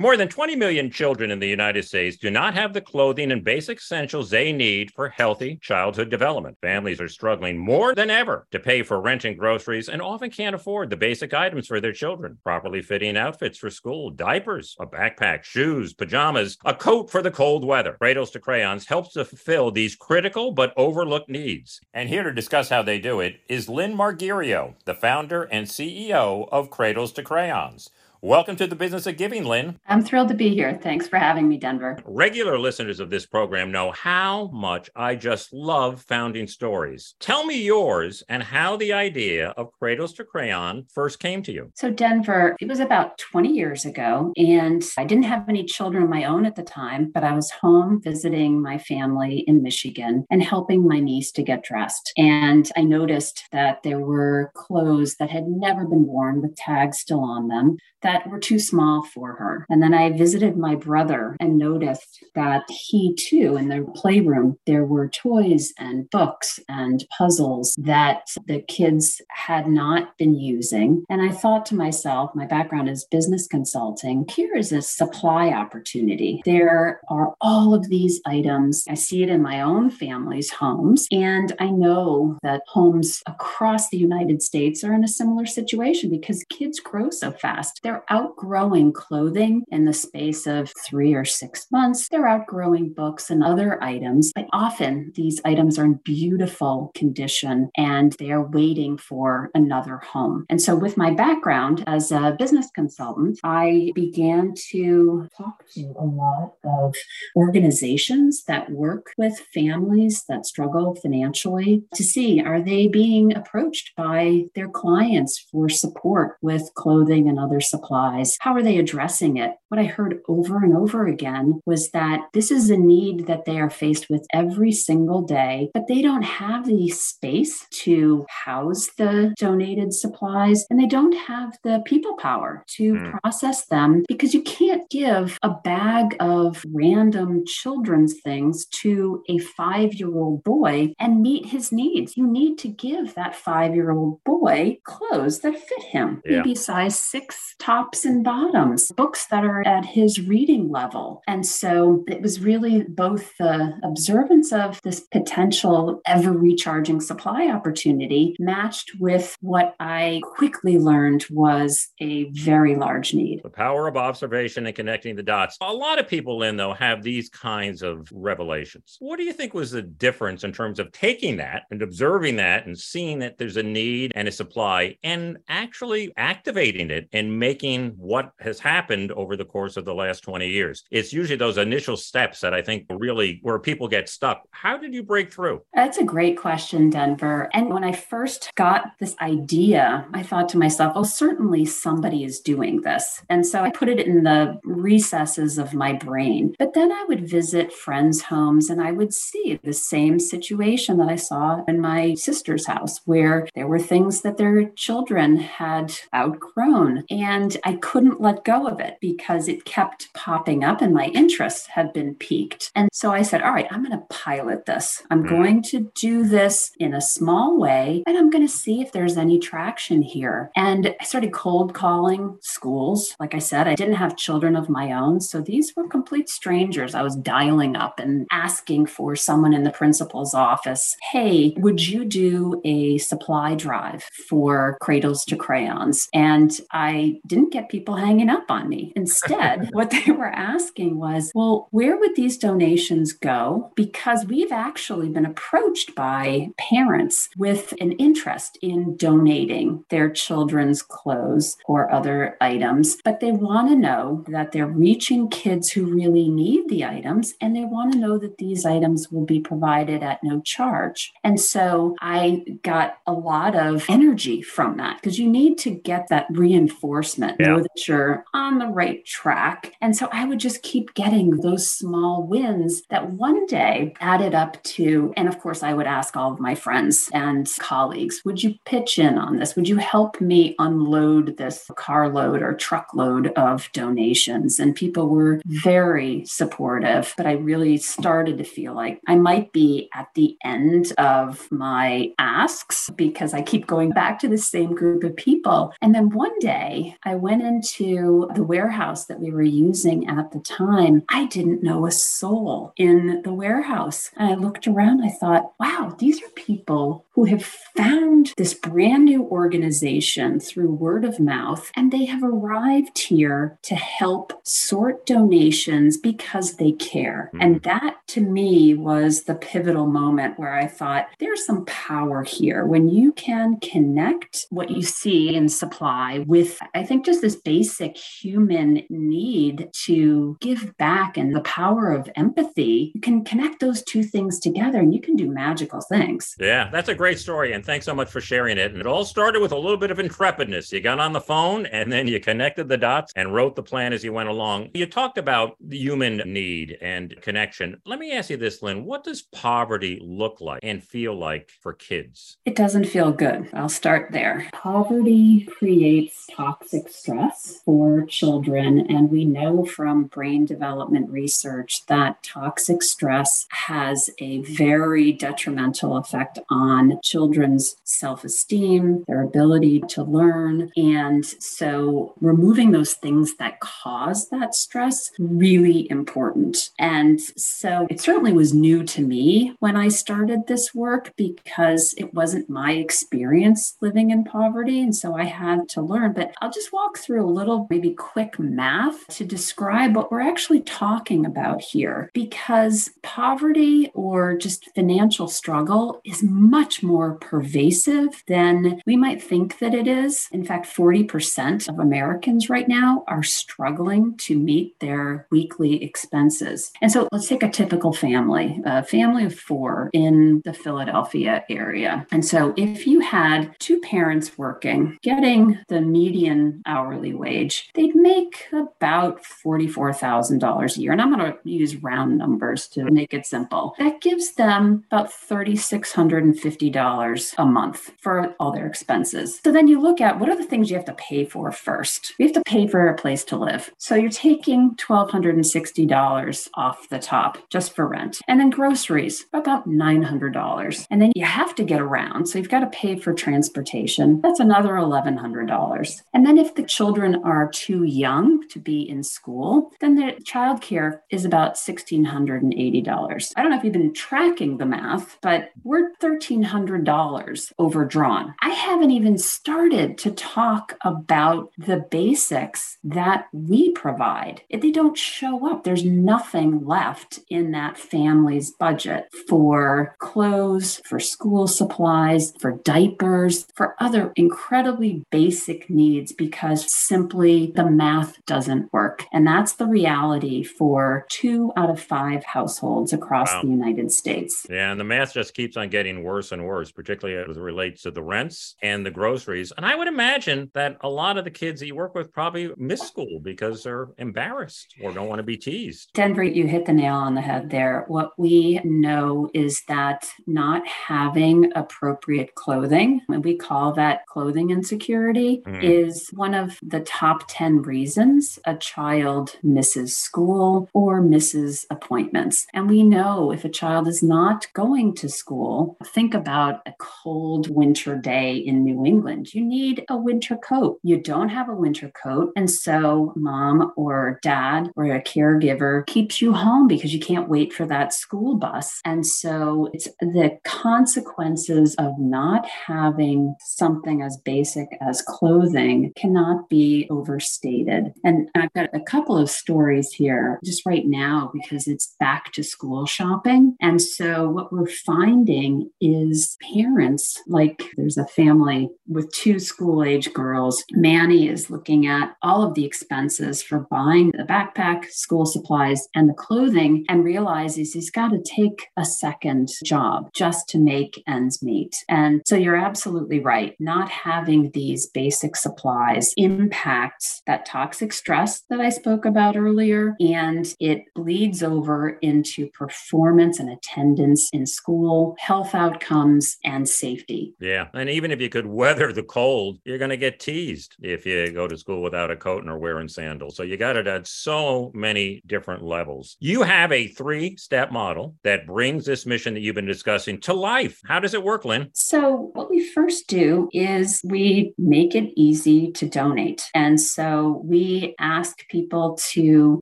More than 20 million children in the United States do not have the clothing and basic essentials they need for healthy childhood development. Families are struggling more than ever to pay for rent and groceries and often can't afford the basic items for their children properly fitting outfits for school, diapers, a backpack, shoes, pajamas, a coat for the cold weather. Cradles to Crayons helps to fulfill these critical but overlooked needs. And here to discuss how they do it is Lynn Margherio, the founder and CEO of Cradles to Crayons. Welcome to the business of giving, Lynn. I'm thrilled to be here. Thanks for having me, Denver. Regular listeners of this program know how much I just love founding stories. Tell me yours and how the idea of Cradles to Crayon first came to you. So, Denver, it was about 20 years ago, and I didn't have any children of my own at the time, but I was home visiting my family in Michigan and helping my niece to get dressed. And I noticed that there were clothes that had never been worn with tags still on them that were too small for her. And then I visited my brother and noticed that he too, in the playroom, there were toys and books and puzzles that the kids had not been using. And I thought to myself, my background is business consulting. Here is a supply opportunity. There are all of these items. I see it in my own family's homes. And I know that homes across the United States are in a similar situation because kids grow so fast. They're outgrowing clothing in the space of three or six months. They're outgrowing books and other items, but often these items are in beautiful condition and they are waiting for another home. And so, with my background as a business consultant, I began to talk to a lot of organizations that work with families that struggle financially to see are they being approached by their clients for support with clothing and other supplies supplies? How are they addressing it? What I heard over and over again was that this is a need that they are faced with every single day, but they don't have the space to house the donated supplies and they don't have the people power to mm. process them because you can't give a bag of random children's things to a five year old boy and meet his needs. You need to give that five year old boy clothes that fit him, yeah. maybe size six tops and bottoms, books that are at his reading level. And so it was really both the observance of this potential ever recharging supply opportunity matched with what I quickly learned was a very large need. The power of observation and connecting the dots. A lot of people in, though, have these kinds of revelations. What do you think was the difference in terms of taking that and observing that and seeing that there's a need and a supply and actually activating it and making what has happened over the course of the last 20 years. It's usually those initial steps that I think really where people get stuck. How did you break through? That's a great question, Denver. And when I first got this idea, I thought to myself, oh, certainly somebody is doing this. And so I put it in the recesses of my brain. But then I would visit friends' homes and I would see the same situation that I saw in my sister's house, where there were things that their children had outgrown. And I couldn't let go of it because it kept popping up and my interest had been piqued. And so I said, all right, I'm going to pilot this. I'm mm. going to do this in a small way and I'm going to see if there's any traction here. And I started cold calling schools. Like I said, I didn't have children of my own. So these were complete strangers. I was dialing up and asking for someone in the principal's office, hey, would you do a supply drive for cradles to crayons? And I didn't get people hanging up on me. Instead, what they were asking was, well, where would these donations go? Because we've actually been approached by parents with an interest in donating their children's clothes or other items, but they want to know that they're reaching kids who really need the items and they want to know that these items will be provided at no charge. And so I got a lot of energy from that because you need to get that reinforcement, yeah. know that you're on the right track. And so I would just keep getting those small wins that one day added up to, and of course, I would ask all of my friends and colleagues, would you pitch in on this? Would you help me unload this carload or truckload of donations? And people were very supportive, but I really started to feel like I might be at the end of my asks because I keep going back to the same group of people. And then one day I went into the warehouse that we were using at the time, I didn't know a soul in the warehouse. And I looked around, I thought, wow, these are people who have found this brand new organization through word of mouth, and they have arrived here to help sort donations because they care. Mm-hmm. And that to me was the pivotal moment where I thought there's some power here when you can connect what you see in supply with, I think, just this basic human need to give back and the power of empathy. You can connect those two things together and you can do magical things. Yeah, that's a great story. And thanks so much for sharing it. And it all started with a little bit of intrepidness. You got on the phone and then you connected the dots and wrote the plan as you went along. You talked about the human need and connection. Let me ask you this, Lynn. What does poverty look like and feel like for kids? It doesn't feel good. I'll start there. Poverty creates toxic stress for children. And we know from brain development research that toxic stress has a very detrimental effect on children's self esteem, their ability to learn. And so removing those things that cause that stress really important. And so it certainly was new to me when I started this work because it wasn't my experience living in poverty. And so I had to learn. But I'll just walk through a little, maybe quick math to describe what we're actually talking about here because poverty or just financial struggle is much more pervasive than we might think that it is. In fact, 40% of Americans right now are struggling to meet their weekly expenses. And so let's take a typical family, a family of four in the Philadelphia area. And so if you had two parents working, getting the median hourly wage, they'd make about $44,000 a year. And I'm going to use round numbers to make it simple. That gives them about $3,650 a month for all their expenses. So then you look at what are the things you have to pay for first? You have to pay for a place to live. So you're taking $1,260 off the top just for rent. And then groceries, about $900. And then you have to get around. So you've got to pay for transportation. That's another $1,100. And then if the children are too young to be in school, then the childcare is about $1,680. I don't know if you've been tracking the math, but we're $1,300 overdrawn. I haven't even started to talk about the basics that we provide. If they don't show up, there's nothing left in that family's budget for clothes, for school supplies, for diapers, for other incredibly basic needs because simply the math doesn't work. And that's the reality for two out of five households across wow. the United States. Yeah, and the math just keeps on getting worse and worse, particularly as it relates to the rents and the groceries. And I would imagine that a lot of the kids that you work with probably miss school because they're embarrassed or don't want to be teased. Denver, you hit the nail on the head there. What we know is that not having appropriate clothing, and we call that clothing insecurity, mm. is one of the top 10 reasons a child misses school or misses appointments. And we know if a child is not going to school, think about a cold winter day in New England. You need a winter coat. You don't have a winter coat. And so mom or dad or a caregiver keeps you home because you can't wait for that school bus. And so it's the consequences of not having something as basic as clothing cannot be overstated. And I've got a couple of stories here just right now because it's back to school shopping. And so what we're finding is parents, like there's a family with two school age girls. Manny is looking at all of the expenses for buying the backpack, school supplies, and the clothing and realizes he's got to take a second job just to make ends meet. And so you're absolutely right. Not having these basic supplies impacts that toxic stress that I spoke about earlier, and it bleeds over into performance and attendance in school, health outcomes, and safety. Yeah. And even if you could weather the cold, you're going to get teased if you go to school without a coat and are wearing sandals. So you got it at so many different levels. You have a three step model that brings this mission that you've been discussing to life. How does it work, Lynn? So, what we first do is we make it easy to donate donate. And so we ask people to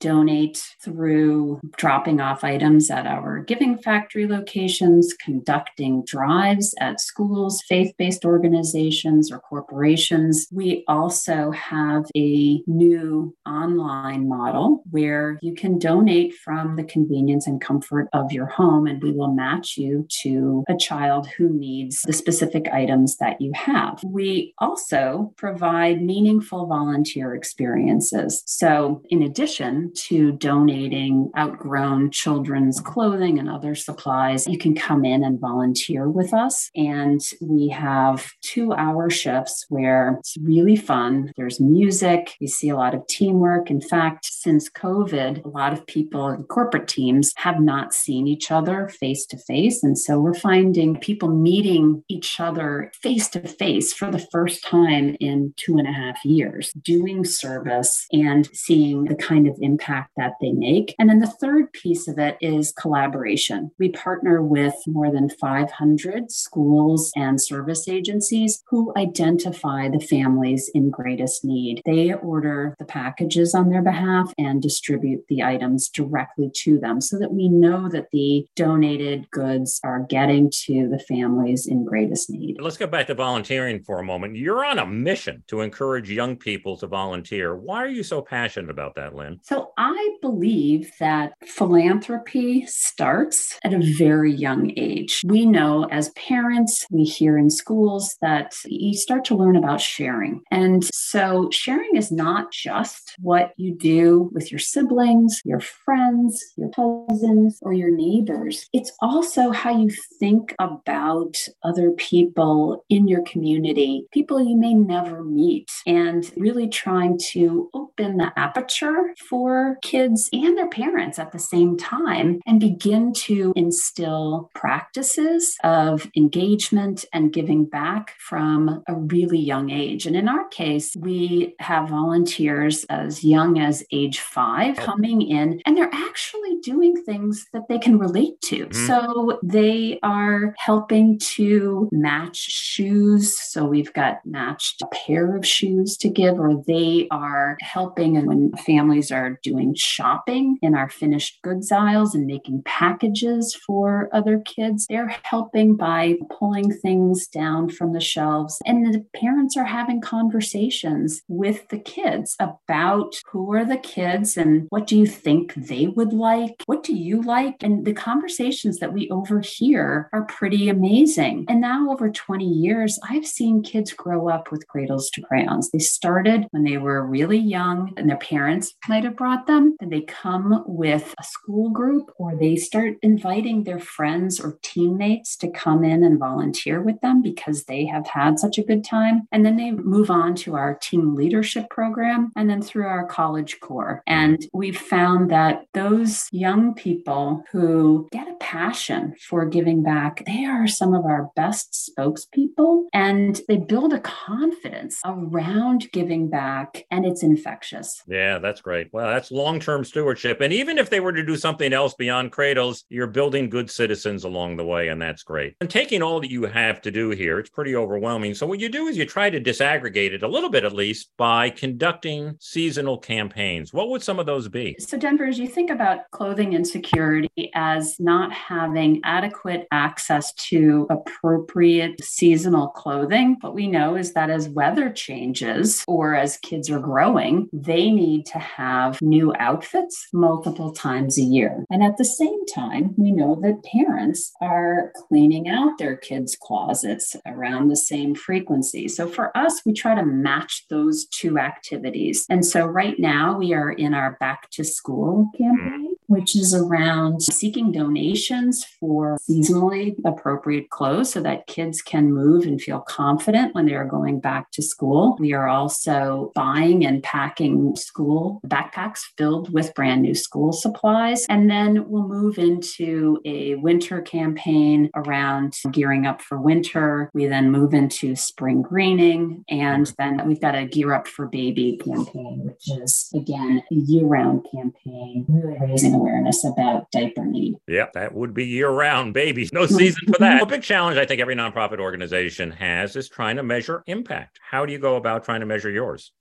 donate through dropping off items at our Giving Factory locations, conducting drives at schools, faith based organizations, or corporations. We also have a new online model where you can donate from the convenience and comfort of your home, and we will match you to a child who needs the specific items that you have. We also provide meaningful volunteer experiences. So, in addition to donating outgrown children's clothing and other supplies, you can come in and volunteer with us. And we have two hour shifts where it's really fun. There's music, we see a lot of teamwork. In fact, since COVID, a lot of people in corporate teams have not seen each other face to face. And so we're finding people meeting each other face to face for the first time in two and a half years, doing service and seeing the kind of impact that they make. And then the third piece of it is collaboration. We partner with more than 500 schools and service agencies who identify the families in greatest need. They order the packages on their behalf and distribute the items directly to them so that we know that the donated goods are getting to the families in greatest need. Let's go back to volunteering for a moment. You're on a mission to encourage young people to volunteer. Why are you so passionate about that, Lynn? So I believe that philanthropy starts at a very young age. We know as parents, we hear in schools that you start to learn about sharing. And so sharing is not just what you do with your siblings, your friends, your cousins, or your neighbors. It's also how you think about other people in your community, people you may never meet, and really trying to open the aperture for kids and their parents at the same time and begin to instill practices of engagement and giving back from a really young age. And in our case, we have volunteers as young as age five coming in, and they're actually doing things that they can relate to. Mm-hmm. So they are helping to match shoes. So we've got matched a pair of shoes to give, or they are helping and when families are doing shopping in our finished goods aisles and making packages for other kids, they're helping by pulling things down from the shelves. And the parents are having conversations with the kids about who are the kids and what do you think they would like? What do you like? And the conversations that we overhear are pretty amazing. And now, over 20 years, I've seen kids grow up with cradles to crayons. They started when they were really young and their parents might have brought them. And they come with a school group or they start inviting their friends or teammates to come in and volunteer with them because they have had such a good time. And then they move on to our team leadership program and then through our college corps. And we've found that those young people who get a passion for giving back, they are some of our best spokespeople and they build a confidence around giving back and it's infectious. Yeah, that's great. Well, that's long term stewardship. And even if they were to do something else beyond cradles, you're building good citizens along the way, and that's great. And taking all that you have to do here, it's pretty overwhelming. So, what you do is you try to disaggregate it a little bit at least by conducting seasonal campaigns. What would some of those be? So, Denver, as you think about clothing insecurity as not having adequate access to appropriate seasonal clothing, what we know is that as weather changes or as kids are growing, they need to have new outfits multiple times a year. And at the same time, we know that parents are cleaning out their kids' closets around the same frequency. So for us, we try to match those two activities. And so right now, we are in our back to school campaign which is around seeking donations for seasonally appropriate clothes so that kids can move and feel confident when they are going back to school. We are also buying and packing school backpacks filled with brand new school supplies. And then we'll move into a winter campaign around gearing up for winter. We then move into spring greening. And then we've got a Gear Up for Baby campaign, which is again a year round campaign, really raising awareness about diaper need. Yep, that would be year round, babies. No mm-hmm. season for that. A big challenge I think every nonprofit organization has is trying to measure impact. How do you go about trying to measure yours?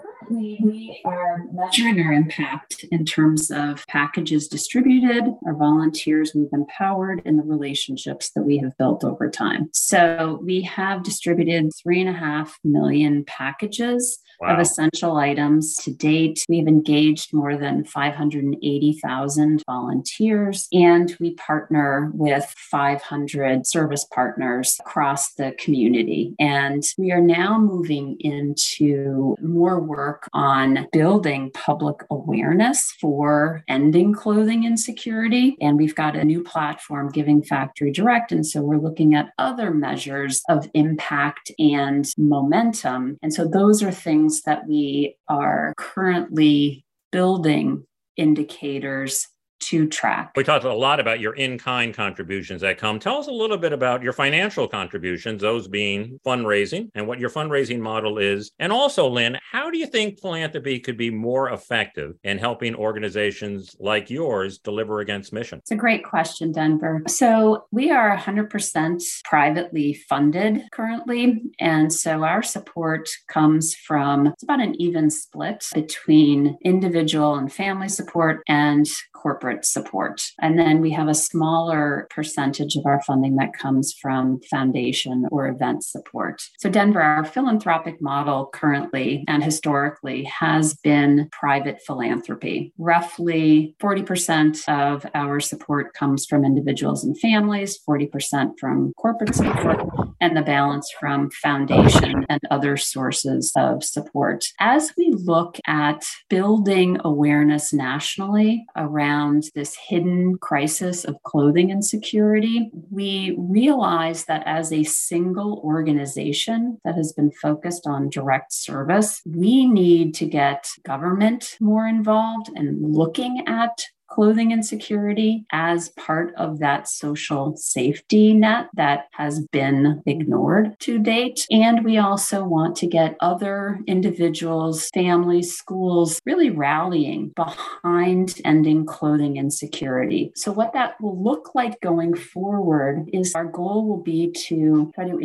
Currently we are measuring our impact in terms of packages distributed, our volunteers we've empowered, and the relationships that we have built over time. So we have distributed three and a half million packages wow. of essential items to date. We've engaged more than 580,000 volunteers, and we partner with 500 service partners across the community. And we are now moving into more work on building public awareness for ending clothing insecurity. And we've got a new platform, Giving Factory Direct. And so we're looking at other measures of impact and momentum. And so those are things that we are currently building indicators to track. We talked a lot about your in kind contributions that come. Tell us a little bit about your financial contributions, those being fundraising and what your fundraising model is. And also, Lynn, how do you think philanthropy could be more effective in helping organizations like yours deliver against mission? It's a great question, Denver. So, we are 100% privately funded currently. And so, our support comes from it's about an even split between individual and family support and corporate support. And then we have a smaller percentage of our funding that comes from foundation or event support. So, Denver, our philanthropic model currently and historically has been private philanthropy. Roughly 40% of our support comes from individuals and families, 40% from corporate support, and the balance from foundation and other sources of support. As we look at building awareness nationally around around this hidden crisis of clothing insecurity, we realize that as a single organization that has been focused on direct service, we need to get government more involved and looking at clothing insecurity as part of that social safety net that has been ignored to date. And we also want to get other individuals, families, schools really rallying behind ending clothing insecurity. So, what that will look like going forward is our goal will be to try to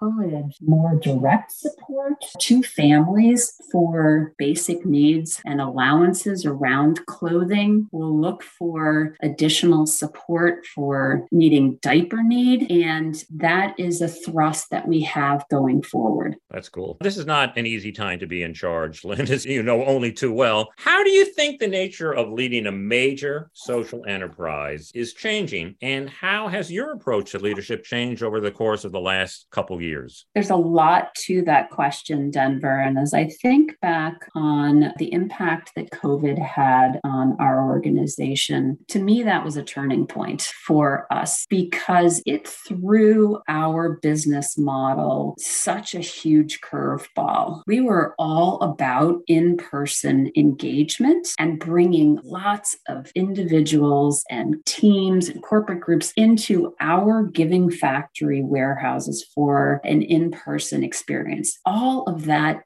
encourage more direct support to families for basic needs and allowances around clothing. We'll look for additional support for meeting diaper need. And that is a thrust that we have going forward. That's cool. This is not an easy time to be in charge, Lynn, as you know only too well. How do you think the nature of leading a major social enterprise is changing? And how has your approach to leadership changed over the course of the last couple years? There's a lot to that question, Denver. And as I think back on the impact that COVID had on our organization, organization, to me, that was a turning point for us because it threw our business model such a huge curveball. We were all about in person engagement and bringing lots of individuals and teams and corporate groups into our Giving Factory warehouses for an in person experience. All of that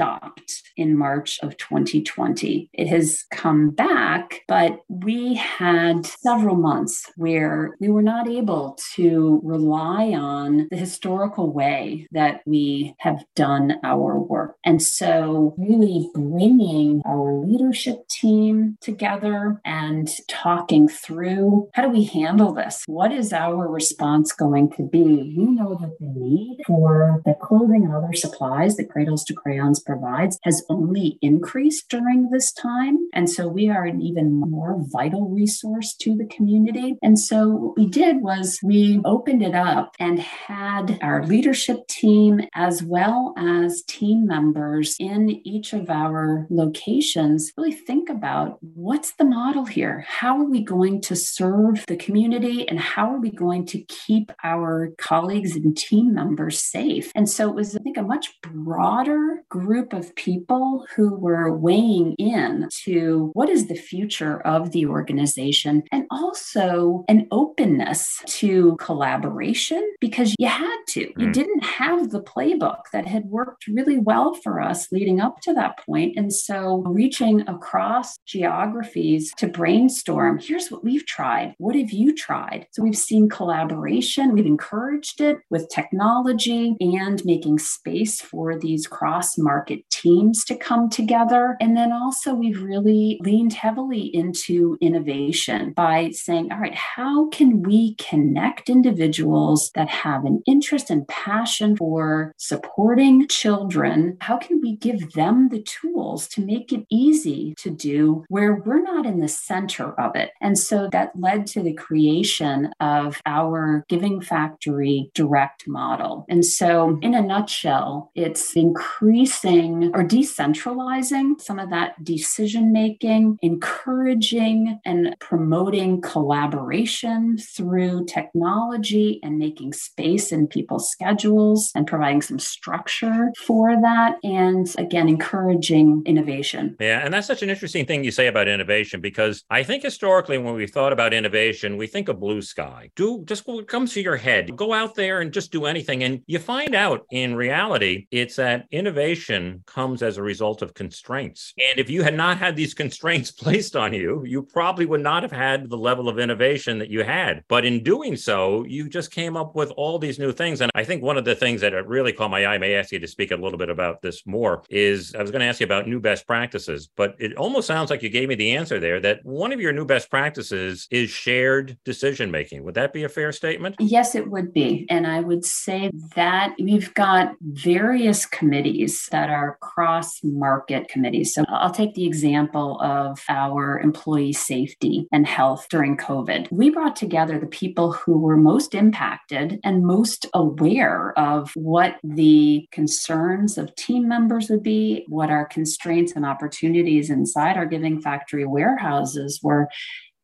stopped in March of 2020. It has come back, but we had several months where we were not able to rely on the historical way that we have done our work. And so, really bringing our leadership team together and talking through how do we handle this? What is our response going to be? We know that the need for the clothing and other supplies that Cradles to Crayons provides has only increased during this time. And so we are an even more vital resource to the community. And so what we did was we opened it up and had our leadership team as well as team members in each of our locations really think about what's the model here? How are we going to serve the community and how are we going to keep our colleagues and team members safe? And so it was, I think, a much broader group group of people who were weighing in to what is the future of the organization and also an openness to collaboration because you had to. Mm. You didn't have the playbook that had worked really well for us leading up to that point. And so reaching across geographies to brainstorm here's what we've tried. What have you tried? So we've seen collaboration, we've encouraged it with technology and making space for these cross market market teams to come together. And then also, we've really leaned heavily into innovation by saying, all right, how can we connect individuals that have an interest and passion for supporting children? How can we give them the tools to make it easy to do where we're not in the center of it? And so that led to the creation of our Giving Factory direct model. And so, in a nutshell, it's increasing or decentralizing some of that decision making, encouraging and promoting collaboration through technology and making space in people's schedules and providing some structure for that. And again, encouraging innovation. Yeah. And that's such an interesting thing you say about innovation because I think historically, when we thought about innovation, we think of blue sky. Do just what comes to your head. Go out there and just do anything. And you find out in reality, it's that innovation comes as a result of constraints. And if you had not had these constraints placed on you, you probably would not have had the level of innovation that you had. But in doing so, you just came up with all these new things. And I think one of the things that really caught my eye, I may ask you to speak a little bit about this more, is I was going to ask you about new best practices, but it almost sounds like you gave me the answer there that one of your new best practices is shared decision making. Would that be a fair statement? Yes, it would be. And I would say that we've got various committees that are cross market committees. So I'll take the example of our employee safety and health during COVID. We brought together the people who were most impacted and most aware of what the concerns of team members would be, what our constraints and opportunities inside our Giving Factory warehouses were,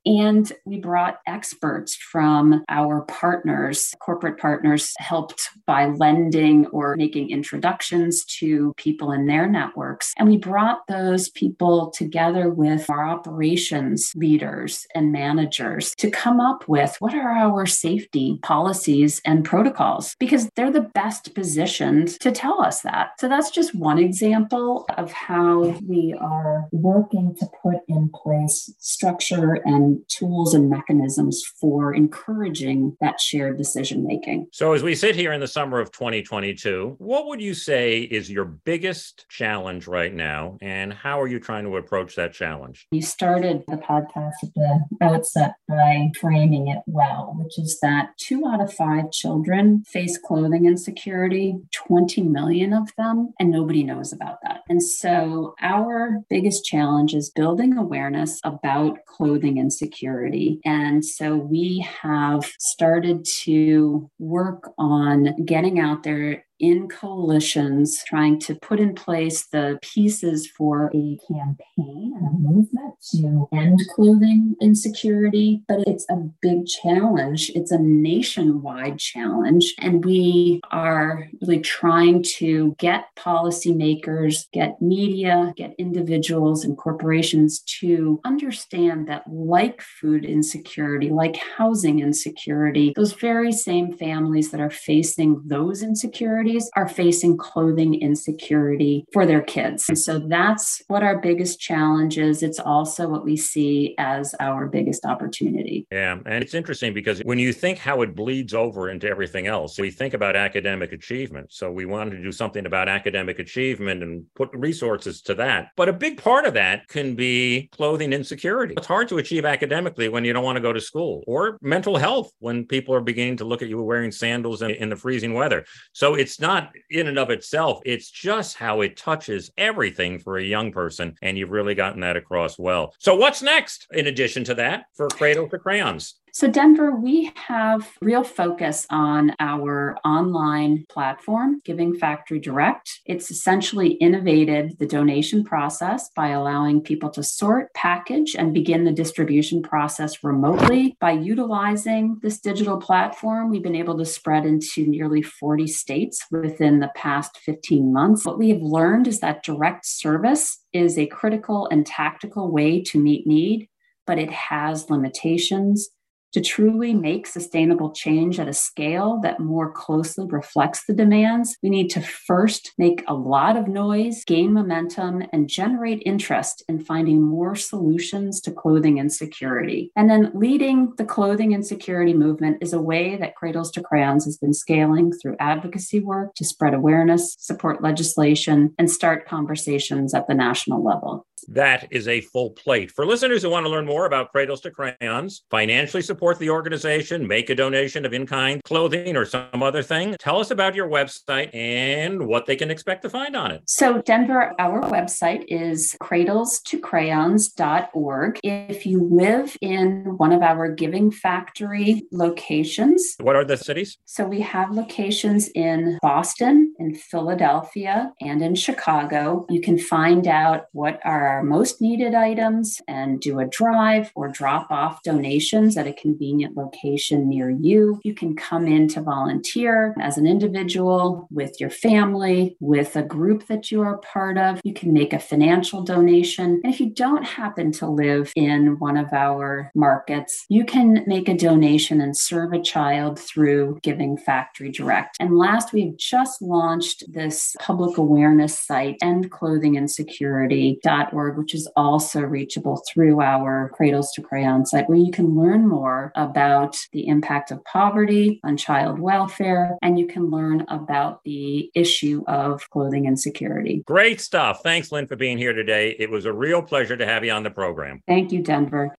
and we brought experts from our partners, corporate partners, helped by lending or making introductions to people in their networks. And we brought those people together with our operations leaders and managers to come up with what are our safety policies and protocols, because they're the best positioned to tell us that. So that's just one example of how we are working to put in place structure and tools and mechanisms for encouraging that shared decision making. So, as we sit here in the summer of 2022, what would you say is your biggest challenge right now, and how are you trying to approach that challenge? You started the podcast at the outset by framing it well, which is that two out of five children face clothing insecurity, 20 million of them, and nobody knows about that. And so, our biggest challenge is building awareness about clothing insecurity security. And so we have started to work on getting out there in coalitions trying to put in place the pieces for a campaign and a movement to end clothing insecurity. But it's a big challenge. It's a nationwide challenge. And we are really trying to get policymakers, get media, get individuals and corporations to understand that, like food insecurity, like housing insecurity, those very same families that are facing those insecurities are facing clothing insecurity for their kids. And so that's what our biggest challenge is. It's also what we see as our biggest opportunity. Yeah. And it's interesting because when you think how it bleeds over into everything else, we think about academic achievement. So we wanted to do something about academic achievement and put resources to that. But a big part of that can be clothing insecurity. It's hard to achieve academically when you don't want to go to school or mental health when people are beginning to look at you wearing sandals in the freezing weather. So it's it's not in and of itself, it's just how it touches everything for a young person. And you've really gotten that across well. So, what's next in addition to that for Cradle to Crayons? So, Denver, we have real focus on our online platform, Giving Factory Direct. It's essentially innovated the donation process by allowing people to sort, package, and begin the distribution process remotely. By utilizing this digital platform, we've been able to spread into nearly 40 states within the past 15 months. What we have learned is that direct service is a critical and tactical way to meet need, but it has limitations to truly make sustainable change at a scale that more closely reflects the demands, we need to first make a lot of noise, gain momentum, and generate interest in finding more solutions to clothing insecurity. And then leading the clothing insecurity movement is a way that Cradles to Crayons has been scaling through advocacy work to spread awareness, support legislation, and start conversations at the national level. That is a full plate. For listeners who want to learn more about Cradles to Crayons, financially support the organization, make a donation of in kind clothing or some other thing, tell us about your website and what they can expect to find on it. So, Denver, our website is cradlestocrayons.org. If you live in one of our Giving Factory locations, what are the cities? So, we have locations in Boston, in Philadelphia, and in Chicago. You can find out what are our most needed items and do a drive or drop off donations at a convenient location near you. You can come in to volunteer as an individual, with your family, with a group that you are part of. You can make a financial donation. And if you don't happen to live in one of our markets, you can make a donation and serve a child through Giving Factory Direct. And last, we've just launched this public awareness site, endclothinginsecurity.org, which is also reachable through our Cradles to Crayon site, where you can learn more about the impact of poverty on child welfare, and you can learn about the issue of clothing insecurity. Great stuff. Thanks, Lynn, for being here today. It was a real pleasure to have you on the program. Thank you, Denver.